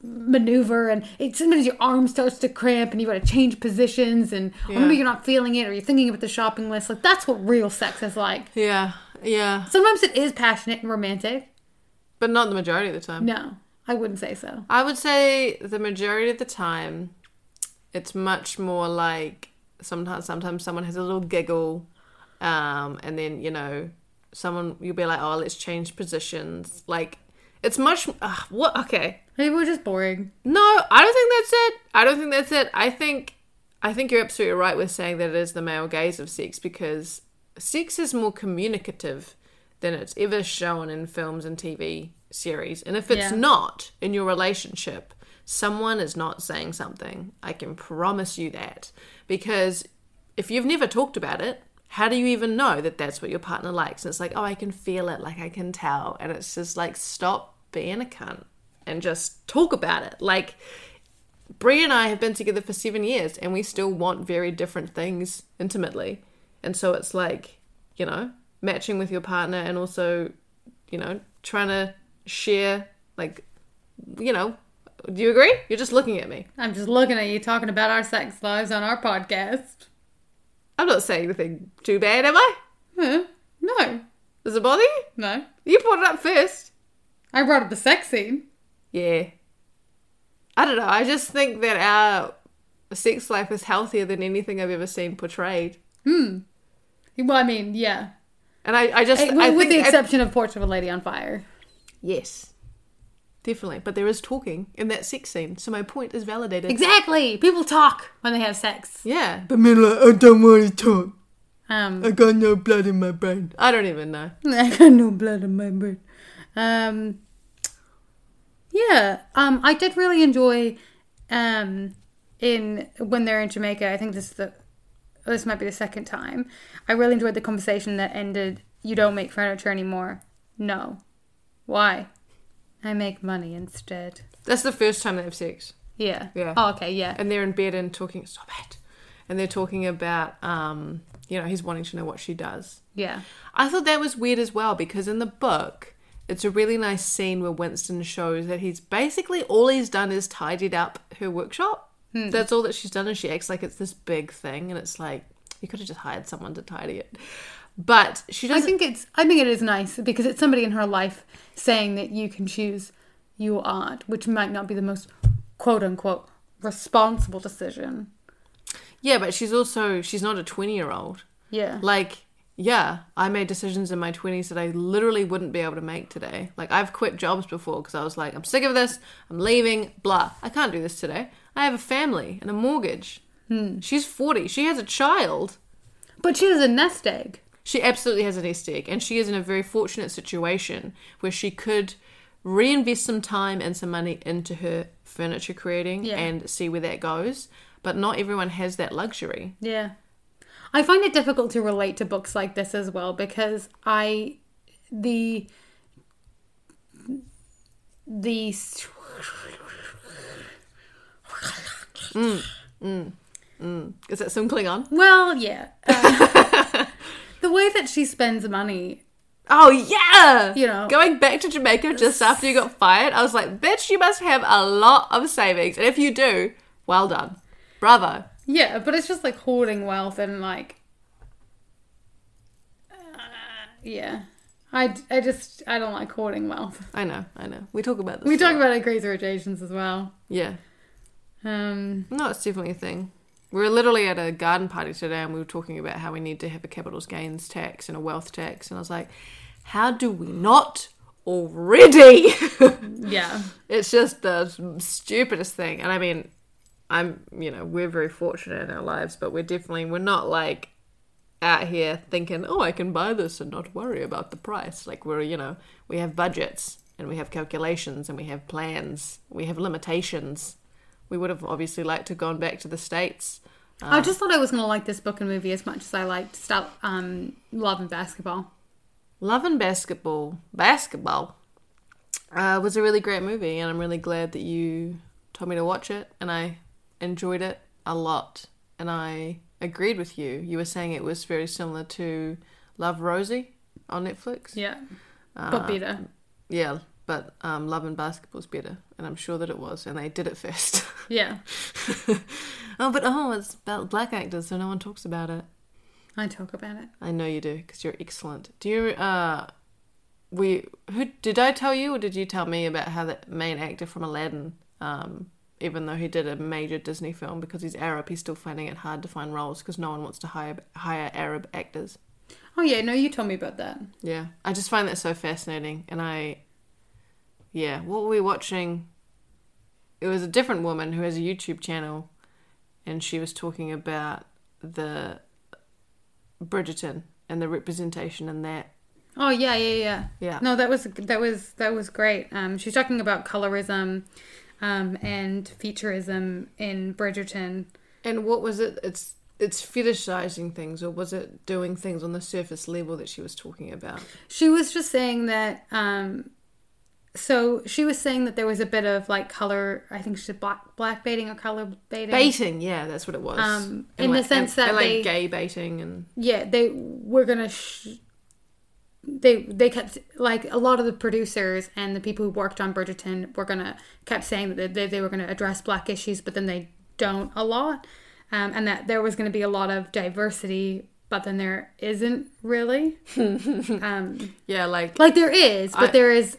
maneuver and it, sometimes your arm starts to cramp and you gotta change positions and or maybe you're not feeling it or you're thinking about the shopping list. Like that's what real sex is like. Yeah, yeah, Sometimes it is passionate and romantic. but not the majority of the time. No, I wouldn't say so. I would say the majority of the time, it's much more like sometimes sometimes someone has a little giggle, um, and then you know someone you'll be like, oh, let's change positions. Like it's much uh, what? Okay, Maybe we're just boring. no, I don't think that's it. I don't think that's it. I think I think you're absolutely right with saying that it is the male gaze of sex because sex is more communicative than it's ever shown in films and TV series. And if it's Yeah. not in your relationship, someone is not saying something. I can promise you that. Because if you've never talked about it, how do you even know that that's what your partner likes? And it's like, oh, I can feel it, like I can tell. And it's just like, stop being a cunt and just talk about it. Like, Brie and I have been together for seven years and we still want very different things intimately. And so it's like, you know, matching with your partner and also, you know, trying to share, like, you know, do you agree? You're just looking at me. I'm just looking at you talking about our sex lives on our podcast. I'm not saying anything too bad, am I? Huh? No, Does it bother you? no. You brought it up first. I brought up the sex scene. Yeah. I don't know. I just think that our sex life is healthier than anything I've ever seen portrayed. Hmm. Well, I mean, yeah. And I, I just, Eh, I with, the exception of Portrait of a Lady on Fire. Yes. Definitely. But there is talking in that sex scene. So my point is validated. Exactly. People talk when they have sex. Yeah. But me like, I don't want to talk. Um, I got no blood in my brain. I don't even know. I got no blood in my brain. Um, yeah. Um, I did really enjoy, um, in when they're in Jamaica. I think this is the this might be the second time. I really enjoyed the conversation that ended. You don't make furniture anymore. No. Why? I make money instead. That's the first time they have sex. Yeah. Yeah. Oh, okay. Yeah. And they're in bed and talking, stop it. and they're talking about, um, you know, he's wanting to know what she does. Yeah. I thought that was weird as well because in the book, it's a really nice scene where Winston shows that he's basically all he's done is tidied up her workshop. That's all that she's done, and she acts like it's this big thing, and it's like you could have just hired someone to tidy it. But she doesn't. I think it's I think it is nice because it's somebody in her life saying that you can choose your art, which might not be the most quote unquote responsible decision. yeah, but she's also she's not a twenty year old. Yeah. Like, yeah, I made decisions in my 20s that I literally wouldn't be able to make today. Like, I've quit jobs before because I was like, I'm sick of this, I'm leaving, blah. I can't do this today. I have a family and a mortgage. Hmm. She's 40, she has a child. But she has a nest egg. She absolutely has a nest egg, and she is in a very fortunate situation where she could reinvest some time and some money into her furniture creating Yeah. and see where that goes. But not everyone has that luxury. Yeah. I find it difficult to relate to books like this as well because I the the mm, mm, mm. Is that some Klingon? well, yeah. Uh, the way that she spends money Oh yeah, You know. going back to Jamaica just after you got fired, I was like, bitch, you must have a lot of savings, and if you do, well done, bravo. Yeah, but it's just like hoarding wealth and like, uh, yeah. I, I just I don't like hoarding wealth. I know, I know. We talk about this. We talk about it at Crazy Rich Asians as well. yeah. Um, No, it's definitely a thing. We were literally at a garden party today, and we were talking about how we need to have a capital gains tax and a wealth tax, and I was like, how do we not already? yeah, it's just the stupidest thing. And i mean i'm you know we're very fortunate in our lives but we're definitely we're not like out here thinking oh i can buy this and not worry about the price. Like we're you know we have budgets and we have calculations and we have plans. We have limitations we would have obviously liked to have gone back to the states I just thought I was gonna like this book and movie as much as I liked Stop um, Love and Basketball. Love and Basketball, basketball, uh, was a really great movie, and I'm really glad that you told me to watch it, and I enjoyed it a lot, and I agreed with you. You were saying it was very similar to Love Rosie on Netflix. Yeah, Uh, but better. Yeah, but um, Love and Basketball's better, and I'm sure that it was, and they did it first. Yeah, oh, but oh, it's about black actors, so no one talks about it. I talk about it. I know you do because you're excellent. Do you uh we who did I tell you or did you tell me about how the main actor from Aladdin um even though he did a major Disney film because he's Arab, he's still finding it hard to find roles because no one wants to hire hire Arab actors. Oh yeah, no, you told me about that. Yeah, I just find that so fascinating, and I, yeah, what were we watching? It was a different woman who has a YouTube channel, and she was talking about the Bridgerton and the representation in that. Oh yeah, yeah, yeah. Yeah. No, that was that was that was great. Um, she's talking about colorism, um, and featureism in Bridgerton. And what was it? It's it's fetishizing things, or was it doing things on the surface level that she was talking about? She was just saying that. Um, so she was saying that there was a bit of like color. I think she said black black baiting or color baiting. Baiting, yeah, that's what it was. Um, in the sense and- that and, like they- gay baiting and yeah they were gonna sh- they they kept like a lot of the producers and the people who worked on bridgerton were gonna kept saying that they, they were gonna address black issues but then they don't a lot um, and that there was gonna be a lot of diversity but then there isn't really um, yeah, like like there is but I- there is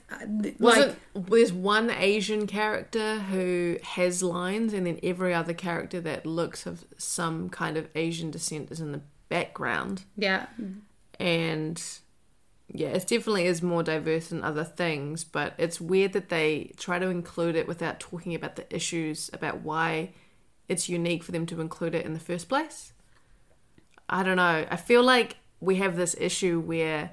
like there's one Asian character who has lines, and then every other character that looks of some kind of Asian descent is in the background, yeah and yeah, it definitely is more diverse than other things. But it's weird that they try to include it without talking about the issues about why it's unique for them to include it in the first place. I don't know. I feel like we have this issue where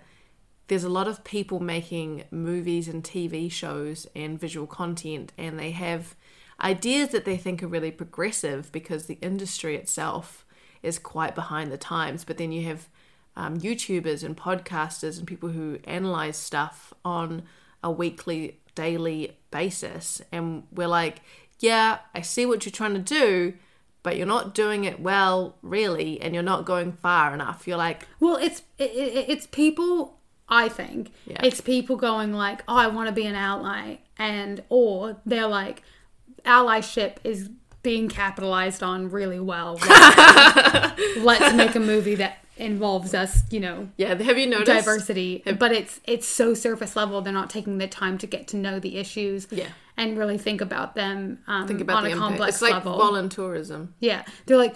there's a lot of people making movies and TV shows and visual content, and they have ideas that they think are really progressive because the industry itself is quite behind the times. But then you have um, YouTubers and podcasters and people who analyze stuff on a weekly, daily basis, and we're like, yeah, I see what you're trying to do, but you're not doing it well, really, and you're not going far enough. You're like, Well, it's it, it, it's people. I think Yeah. it's people going like, "Oh, I want to be an ally," and or they're like, "Allyship is being capitalized on really well. Let's, let's make a movie that involves us, you know, yeah. Have you noticed diversity." But it's it's so surface level. They're not taking the time to get to know the issues, Yeah. And really think about them um, Think about on the a impact. complex It's like level. voluntourism. yeah, they're like,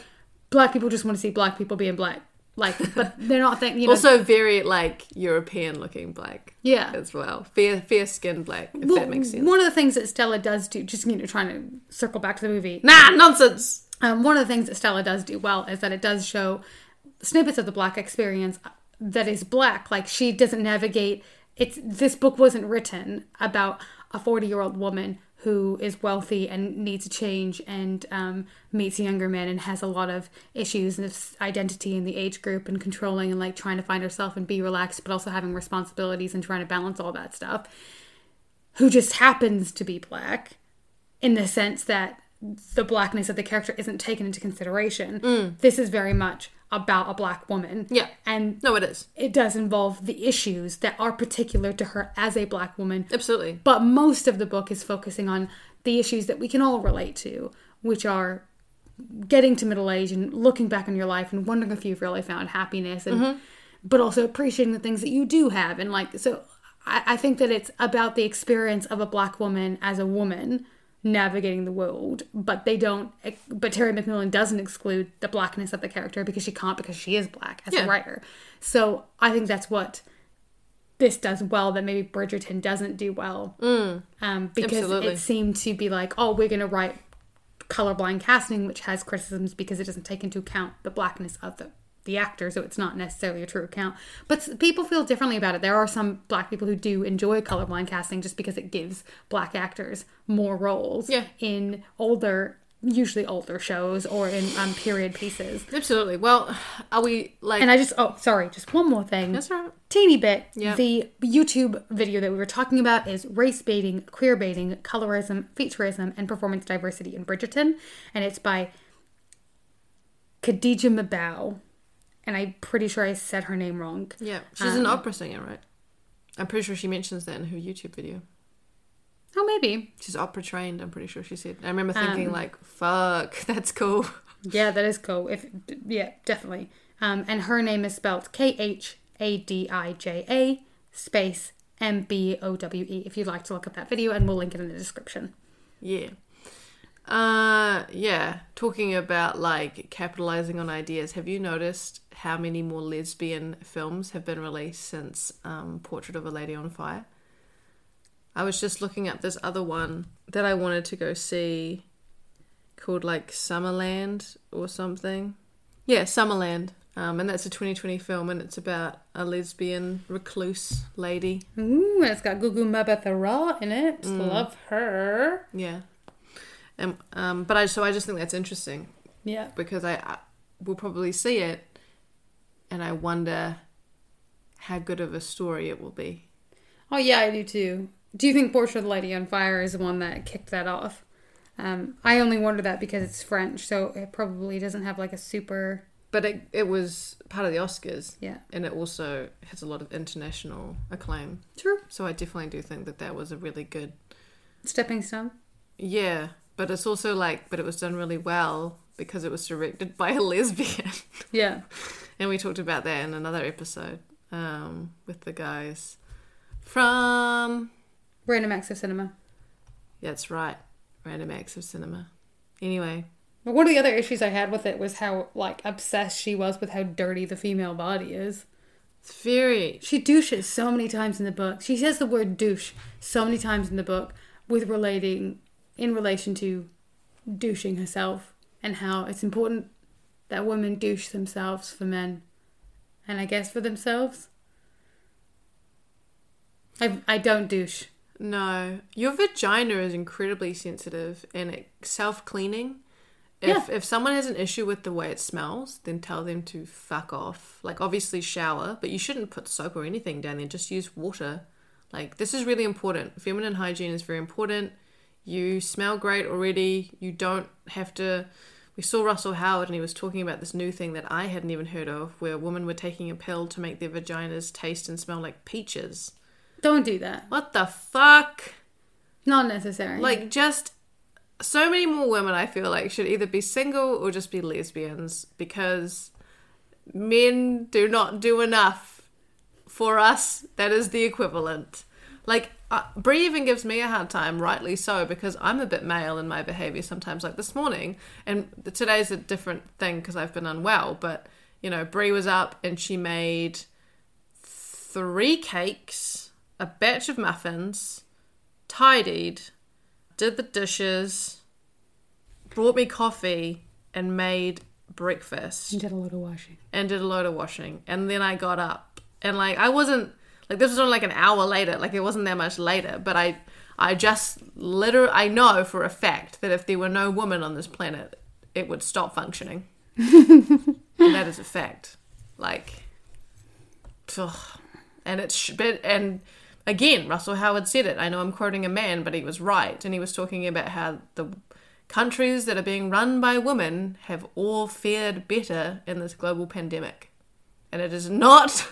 black people just want to see black people being black. Like, but they're not thinking. You know, Also, very like European looking black. Yeah. as well. Fair, fair skinned black. If Well, that makes sense. One of the things that Stella does do, just you know, trying to circle back to the movie. Nah, nonsense. Um, one of the things that Stella does do well is that it does show snippets of the black experience that is black. Like she doesn't navigate. It's this book wasn't written about a forty-year-old woman who is wealthy and needs a change and um, meets a younger man and has a lot of issues of identity in the age group and controlling and like trying to find herself and be relaxed, but also having responsibilities and trying to balance all that stuff. Who just happens to be black in the sense that the blackness of the character isn't taken into consideration. This is very much about a black woman. Yeah. And No, it is it does involve the issues that are particular to her as a black woman. absolutely. But most of the book is focusing on the issues that we can all relate to, which are getting to middle age and looking back on your life and wondering if you've really found happiness and mm-hmm. but also appreciating the things that you do have and like so I, I think that it's about the experience of a black woman as a woman navigating the world but they don't but terry mcmillan doesn't exclude the blackness of the character because she can't because she is black as Yeah. a writer so i think that's what this does well that maybe Bridgerton doesn't do well. Um, because Absolutely. it seemed to be like, oh, we're going to write colorblind casting, which has criticisms because it doesn't take into account the blackness of the the actor, so it's not necessarily a true account. But people feel differently about it. There are some black people who do enjoy colorblind casting just because it gives black actors more roles Yeah. in older, usually older shows or in um, period pieces. Absolutely. Well, are we like? And I just, oh, sorry, just one more thing. That's right. Teeny bit. Yeah. The YouTube video that we were talking about is race baiting, queer baiting, colorism, featureism, and performance diversity in Bridgerton. And it's by Khadija Mabau. And I'm pretty sure I said her name wrong. yeah, she's an opera singer, right? I'm pretty sure she mentions that in her YouTube video. Oh, maybe. She's opera trained. I'm pretty sure she said. I remember thinking like, "Fuck, that's cool." Yeah, that is cool. If yeah, definitely. Um, and her name is spelled K H A D I J A space M B O W E. If you'd like to look at that video, and we'll link it in the description. Yeah. Uh yeah, talking about like capitalizing on ideas. Have you noticed how many more lesbian films have been released since um, Portrait of a Lady on Fire? I was just looking up this other one that I wanted to go see called like Summerland or something. Yeah, Summerland. Um, and that's a 2020 film and it's about a lesbian recluse lady. Ooh, and it's got Gugu Mbatha-Raw in it. Love her. Yeah. Um, um, but I so I just think that's interesting. Yeah. because I, I will probably see it and I wonder how good of a story it will be. Oh yeah, I do too. Do you think Portrait of the Lady on Fire is the one that kicked that off? Um, I only wonder that because it's French, so it probably doesn't have like a super But it, it was part of the Oscars. Yeah. And it also has a lot of international acclaim. true So I definitely do think that that was a really good. stepping stone. Yeah. But it's also like, but it was done really well because it was directed by a lesbian. Yeah. and we talked about that in another episode um, with the guys from Random Acts of Cinema. That's right. Random Acts of Cinema. Anyway, But one of the other issues I had with it was how like obsessed she was with how dirty the female body is. it's very. She douches so many times in the book. She says the word douche so many times in the book with relating in relation to douching herself and how it's important that women douche themselves for men and I guess for themselves. I I don't douche. No, your vagina is incredibly sensitive and it, self-cleaning. If if someone has an issue with the way it smells, then tell them to fuck off. Like obviously shower, but you shouldn't put soap or anything down there. Just use water. Like this is really important. Feminine hygiene is very important. You smell great already. You don't have to we saw Russell Howard and he was talking about this new thing that I hadn't even heard of, where women were taking a pill to make their vaginas taste and smell like peaches. Don't do that. What the fuck? Not necessary. Like, just so many more women, I feel like, should either be single or just be lesbians because men do not do enough for us. That is the equivalent. Like, uh, Brie even gives me a hard time, rightly so, because I'm a bit male in my behavior sometimes. Like this morning, and today's a different thing because I've been unwell, but you know, Brie was up and she made three cakes, a batch of muffins, tidied, did the dishes, brought me coffee, and made breakfast you did a lot of washing. and did a load of washing. And then I got up and like I wasn't like this was only like an hour later, like it wasn't that much later, but I I just literally I know for a fact that if there were no women on this planet, it would stop functioning. and that is a fact. Like ugh. and it's but and again, Russell Howard said it. I know I'm quoting a man, but he was right and he was talking about how the countries that are being run by women have all fared better in this global pandemic. And it is not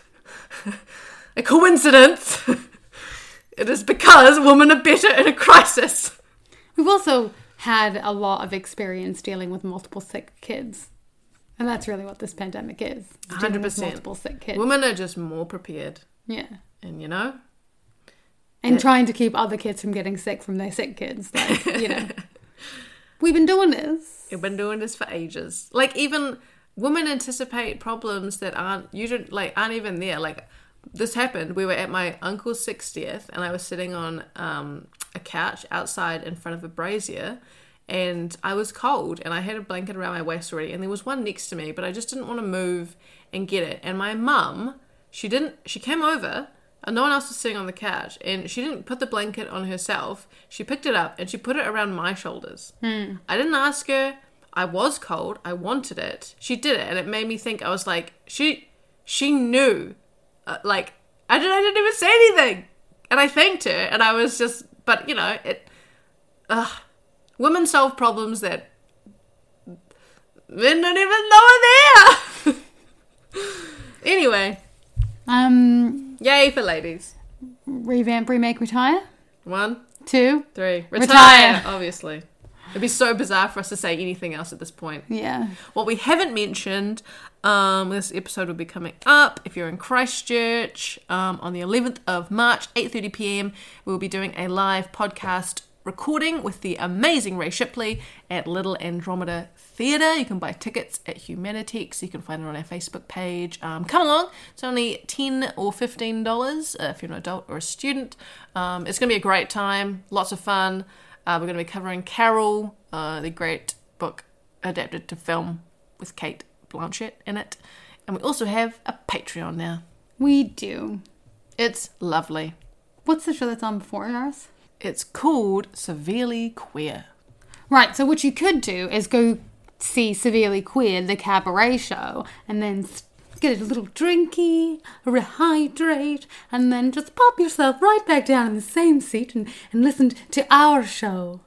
a coincidence. it is because women are better in a crisis. We've also had a lot of experience dealing with multiple sick kids. And that's really what this pandemic is. with 100%. Multiple sick kids. Women are just more prepared. Yeah. And you know, And trying to keep other kids from getting sick from their sick kids. Like, you know. We've been doing this. We've been doing this for ages. Like even women anticipate problems that aren't you don't like aren't even there. Like this happened. We were at my uncle's sixtieth, and I was sitting on um, a couch outside in front of a brazier, and I was cold, and I had a blanket around my waist already, and there was one next to me, but I just didn't want to move and get it. And my mum, she didn't. She came over. And no one else was sitting on the couch, and she didn't put the blanket on herself. She picked it up and she put it around my shoulders. I didn't ask her. I was cold. I wanted it. She did it, and it made me think. I was like, she, she knew. Uh, like I didn't. I didn't even say anything, and I thanked her, and I was just. But you know, it. Ugh, women solve problems that men don't even know are there. anyway, Um, yay for ladies. revamp, remake, retire. One, two, three. Retire. Retire. Obviously, it'd be so bizarre for us to say anything else at this point. Yeah. What we haven't mentioned, um, this episode will be coming up if you're in Christchurch um, on the 11th of March, 8:30 p.m. We'll be doing a live podcast recording with the amazing Ray Shipley at Little Andromeda Theatre. You can buy tickets at Humanitix. You can find it on our Facebook page. Um, come along. It's only 10 or $15 uh, if you're an adult or a student. Um, it's going to be a great time. Lots of fun. Uh, we're going to be covering Carol, uh, the great book adapted to film with Cate Blanchett in it. And we also have a Patreon now. We do. It's lovely. What's the show that's on before ours? It's called Severely Queer. Right, so what you could do is go see Severely Queer, the cabaret show, and then get a little drinky, rehydrate, and then just pop yourself right back down in the same seat and, and listen to our show.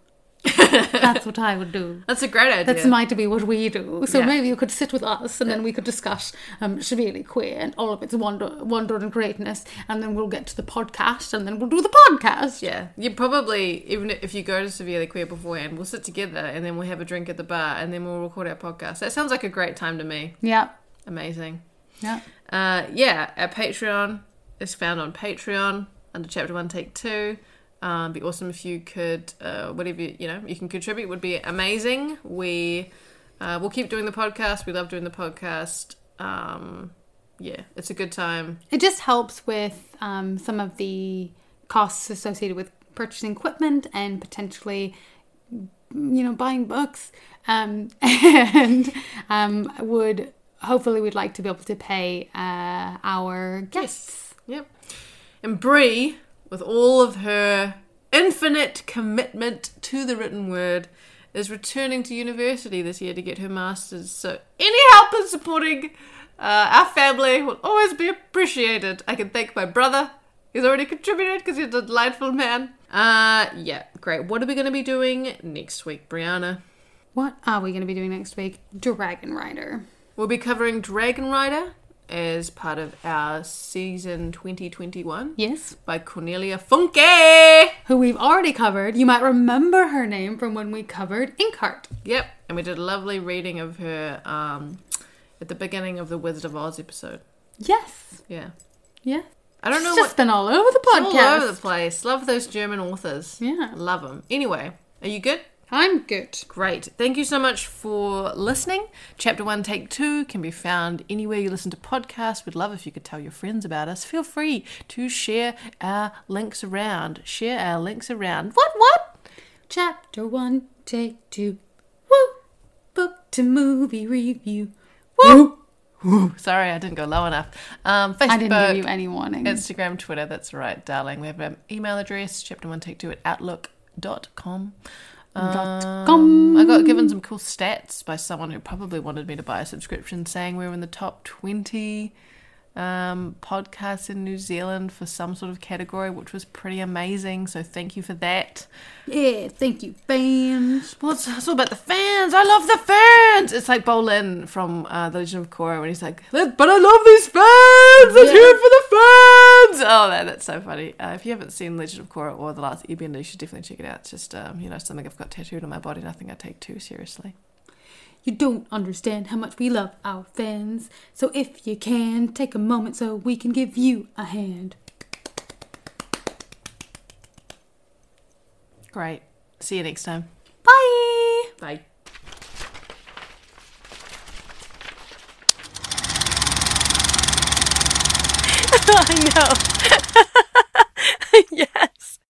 That's what I would do. That's a great idea. That's might be what we do. So Yeah. maybe you could sit with us and then we could discuss um, Severely Queer and all of its wonder, wonder and greatness, and then we'll get to the podcast and then we'll do the podcast. Yeah, you probably even if you go to Severely Queer beforehand, we'll sit together and then we'll have a drink at the bar and then we'll record our podcast. That sounds like a great time to me. Yeah. Amazing. Yeah. Uh, yeah, our Patreon is found on Patreon under Chapter One, Take Two. Um, be awesome if you could, uh, whatever you, you know, you can contribute would be amazing. We uh, we'll keep doing the podcast. We love doing the podcast. Um, yeah, it's a good time. It just helps with um, some of the costs associated with purchasing equipment and potentially, you know, buying books. Um, and um, would hopefully we'd like to be able to pay uh, our guests. Yep. And Brie, with all of her infinite commitment to the written word, is returning to university this year to get her master's. So any help in supporting uh, our family will always be appreciated. I can thank my brother. He's already contributed because he's a delightful man. Uh, yeah, great. What are we going to be doing next week, Brianna? What are we going to be doing next week? Dragon Rider. We'll be covering Dragon Rider as part of our season 2021 Yes. by Cornelia Funke. Who we've already covered. You might remember her name from when we covered Inkheart. Yep, and we did a lovely reading of her um, at the beginning of the Wizard of Oz episode. Yes. Yeah. Yeah. I don't know It's just what. been all over the podcast. all over the place. Love those German authors. Yeah. Love them. Anyway, are you good? I'm good. Great. Thank you so much for listening. Chapter 1, Take 2 can be found anywhere you listen to podcasts. We'd love if you could tell your friends about us. Feel free to share our links around. Share our links around. What, what? Chapter one, take two. Woo! Book to movie review. Woo! Woo. Sorry, I didn't go low enough. Um, Facebook, I didn't give you any warning. Instagram, Twitter, that's right, darling. We have an email address, chapter 1, Take 2 at outlook.com. Com. Um, I got given some cool stats by someone who probably wanted me to buy a subscription, saying we were in the top 20 um, podcasts in New Zealand for some sort of category, which was pretty amazing. So thank you for that. Yeah, thank you, fans. Well, it's, it's all about the fans. I love the fans. It's like Bolin from uh, The Legend of Korra when he's like, "But I love these fans. Let's hear it for the fans." Oh, man, that's so funny. Uh, if you haven't seen Legend of Korra or The Last Airbender, you should definitely check it out. It's just um, you know something I've got tattooed on my body. Nothing I take too seriously. You don't understand how much we love our fans. So if you can, take a moment so we can give you a hand. Great. See you next time. Bye! Bye. I know.